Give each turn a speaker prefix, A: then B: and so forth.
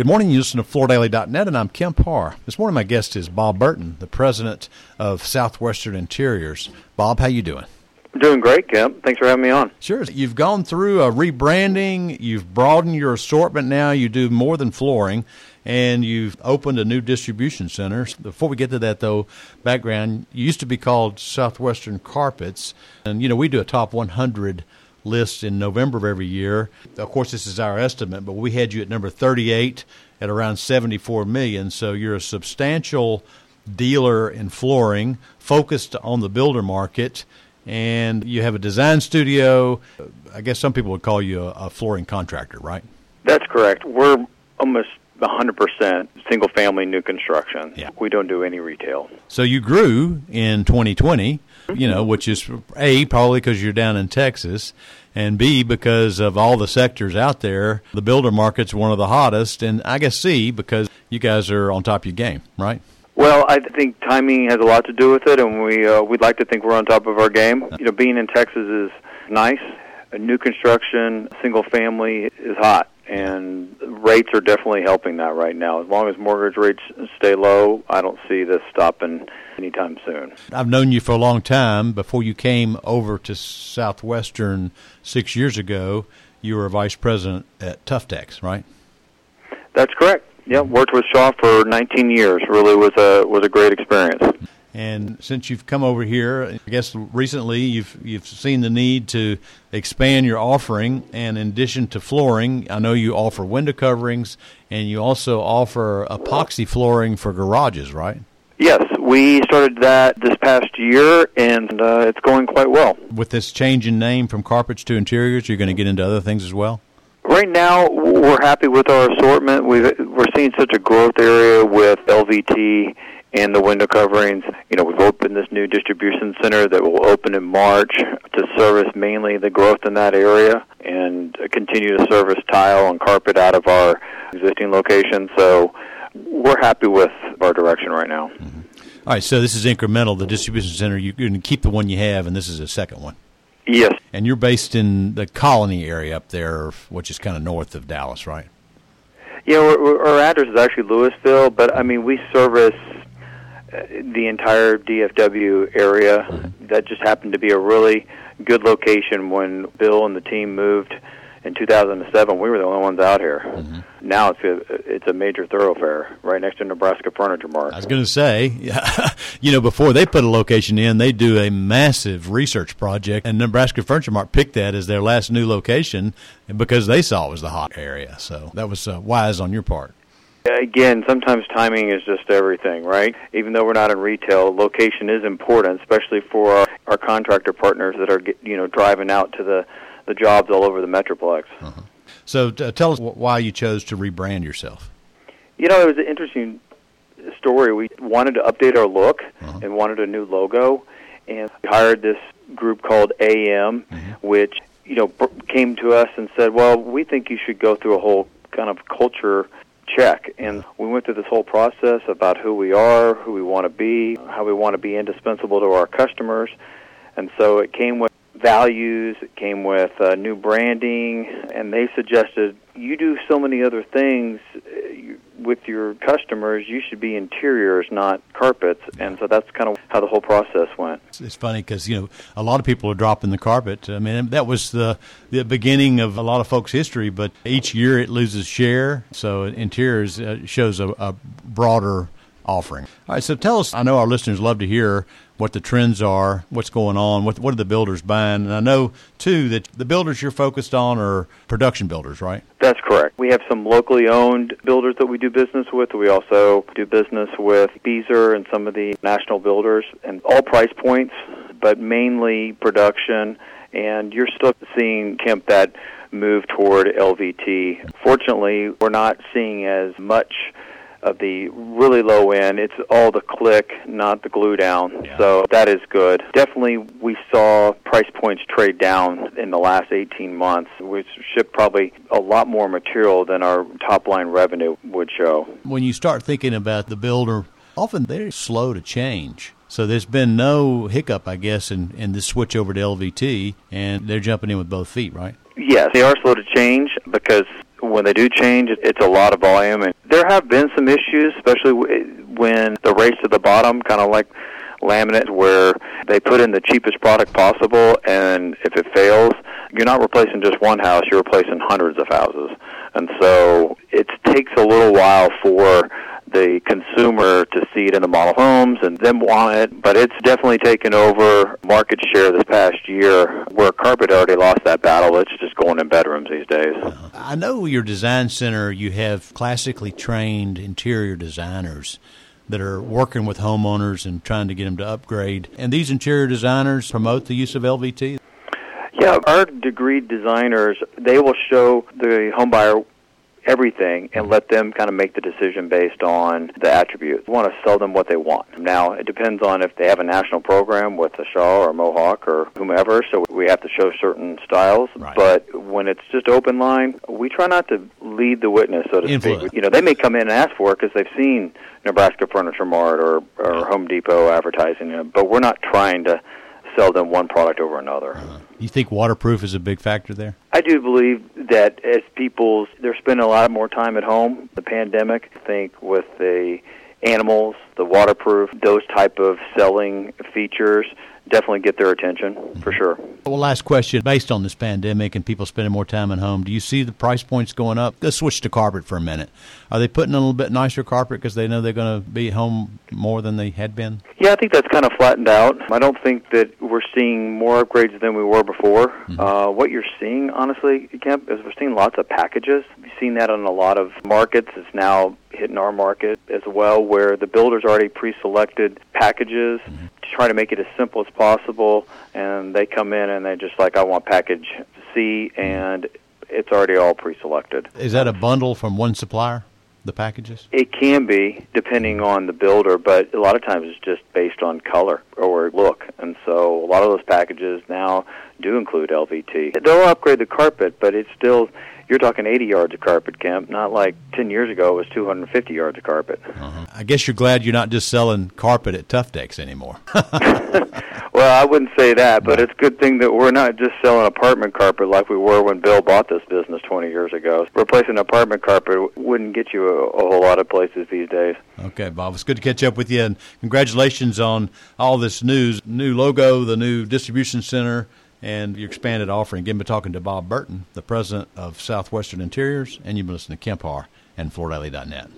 A: Good morning. You listen to FloorDaily.net, and I'm Kemp Harr. This morning, my guest is Bob Burton, the president of Southwestern Interiors. Bob, how you doing?
B: Doing great, Kemp. Thanks for having me on.
A: Sure. You've gone through a rebranding. You've broadened your assortment now. You do more than flooring, and you've opened a new distribution center. Before we get to that, though, background, you used to be called Southwestern Carpets, and you know we do a top 100 list in November of every year. Of course, this is our estimate, but we had you at number 38 at around 74 million. So you're a substantial dealer in flooring, focused on the builder market, and you have a design studio. I guess some people would call you a, a flooring contractor, right?
B: That's correct. We're almost 100% single family new construction.
A: Yeah.
B: We don't do any retail.
A: So you grew in 2020, you know, which is A, probably because you're down in Texas, and B, because of all the sectors out there. The builder market's one of the hottest, and I guess C, because you guys are on top of your game, right?
B: Well, I think timing has a lot to do with it, and we uh, we'd like to think we're on top of our game. You know, being in Texas is nice. A new construction, single family is hot, and rates are definitely helping that right now. As long as mortgage rates stay low, I don't see this stopping anytime soon.
A: I've known you for a long time. Before you came over to Southwestern six years ago, you were vice president at Tuftex, right?
B: That's correct. Yeah, worked with Shaw for 19 years. Really was a was a great experience.
A: And since you've come over here, I guess recently you've you've seen the need to expand your offering. And in addition to flooring, I know you offer window coverings, and you also offer epoxy flooring for garages, right?
B: Yes, we started that this past year, and uh, it's going quite well.
A: With this change in name from carpets to interiors, you're going to get into other things as well.
B: Right now, we're happy with our assortment. We've, we're seeing such a growth area with LVT and the window coverings. You know, we've opened this new distribution center that will open in March to service mainly the growth in that area and continue to service tile and carpet out of our existing location. So we're happy with our direction right now.
A: Mm-hmm. All right, so this is incremental. The distribution center, you're going to keep the one you have, and this is a second one.
B: Yes.
A: And you're based in the Colony area up there, which is kind of north of Dallas, right?
B: Yeah, our address is actually Lewisville, but I mean we service the entire DFW area.
A: Mm-hmm.
B: That just happened to be a really good location when Bill and the team moved in 2007. We were the only ones out here.
A: Mm-hmm.
B: Now it's a it's a major thoroughfare right next to Nebraska Furniture Mart.
A: I was going to say, you know, before they put a location in, they do a massive research project, and Nebraska Furniture Mart picked that as their last new location because they saw it was the hot area. So that was uh, wise on your part.
B: Again, sometimes timing is just everything, right? Even though we're not in retail, location is important, especially for our, our contractor partners that are you know driving out to the the jobs all over the metroplex.
A: Uh-huh. So t- tell us why you chose to rebrand yourself.
B: You know, it was an interesting story. We wanted to update our look
A: Uh-huh.
B: and wanted a new logo, and we hired this group called AM,
A: Mm-hmm.
B: which you know came to us and said, "Well, we think you should go through a whole kind of culture." Check. And we went through this whole process about who we are who we want to be how we want to be indispensable to our customers. And so it came with values it came with uh, new branding and they suggested you do so many other things with your customers you should be interiors not carpets and so that's kind of how the whole process went
A: It's, funny because you know a lot of people are dropping the carpet. I mean that was the the beginning of a lot of folks' history, but each year it loses share. So interiors uh, shows a, a broader offering. All right, so tell us. I know our listeners love to hear what the trends are, what's going on, what what are the builders buying, and I know too that the builders you're focused on are production builders, right?
B: That's correct. We have some locally owned builders that we do business with. We also do business with Beazer and some of the national builders, and all price points, but mainly production. And you're still seeing Kemp that move toward LVT. Fortunately, we're not seeing as much of the really low end. It's all the click, not the glue down.
A: Yeah.
B: So that is good. Definitely, we saw price points trade down in the last 18 months. We shipped probably a lot more material than our top line revenue would show.
A: When you start thinking about the builder, often they're slow to change. So there's been no hiccup, I guess, in, in this switch over to LVT, and they're jumping in with both feet, right?
B: Yes, they are slow to change because when they do change, it's a lot of volume. And there have been some issues, especially when the race to the bottom, kind of like laminate, where they put in the cheapest product possible, and if it fails, you're not replacing just one house, you're replacing hundreds of houses. And so it takes a little while for the consumer to see it in the model homes and them want it, but it's definitely taken over market share this past year where carpet already lost that battle. It's just going in bedrooms these days.
A: I know your design center, you have classically trained interior designers that are working with homeowners and trying to get them to upgrade. And these interior designers promote the use of LVT?
B: Yeah, our degree designers, they will show the homebuyer everything and let them kind of make the decision based on the attributes. We want to sell them what they want. Now, it depends on if they have a national program with a Shaw or a Mohawk or whomever, so we have to show certain styles.
A: Right.
B: But when it's just open line, we try not to lead the witness, so to
A: Influence.
B: speak. You know, they may come in and ask for it because they've seen Nebraska Furniture Mart or, or Home Depot advertising it, but we're not trying to sell them one product over another. Uh-huh.
A: You think waterproof is a big factor there?
B: I do believe that as people they're spending a lot more time at home, the pandemic, I think with the animals, the waterproof, those type of selling features definitely get their attention for sure.
A: Well, last question. Based on this pandemic and people spending more time at home, do you see the price points going up? Let's switch to carpet for a minute. Are they putting a little bit nicer carpet because they know they're going to be home more than they had been?
B: Yeah, I think that's kind of flattened out. I don't think that we're seeing more upgrades than we were before.
A: Mm-hmm.
B: Uh, what you're seeing, honestly, Kemp, is we're seeing lots of packages. Seen that in a lot of markets. It's now hitting our market as well, where the builders already pre-selected packages
A: Mm-hmm.
B: to try to make it as simple as possible, and they come in and they're just like, I want package C, and it's already all pre-selected.
A: Is that a bundle from one supplier, the packages?
B: It can be, depending on the builder, but a lot of times it's just based on color or look. And so a lot of those packages now do include LVT. They'll upgrade the carpet, but it's still, you're talking 80 yards of carpet, Kemp, not like 10 years ago it was 250 yards of carpet. Uh-huh.
A: I guess you're glad you're not just selling carpet at Tuftex anymore.
B: Well, I wouldn't say that, but it's a good thing that we're not just selling apartment carpet like we were when Bill bought this business 20 years ago. Replacing apartment carpet wouldn't get you a, a whole lot of places these days.
A: Okay, Bob. It's good to catch up with you, and congratulations on all this news, new logo, the new distribution center, and your expanded offering. Again, been talking to Bob Burton, the president of Southwestern Interiors, and you've been listening to Kemp Harr and FloorDaily.net.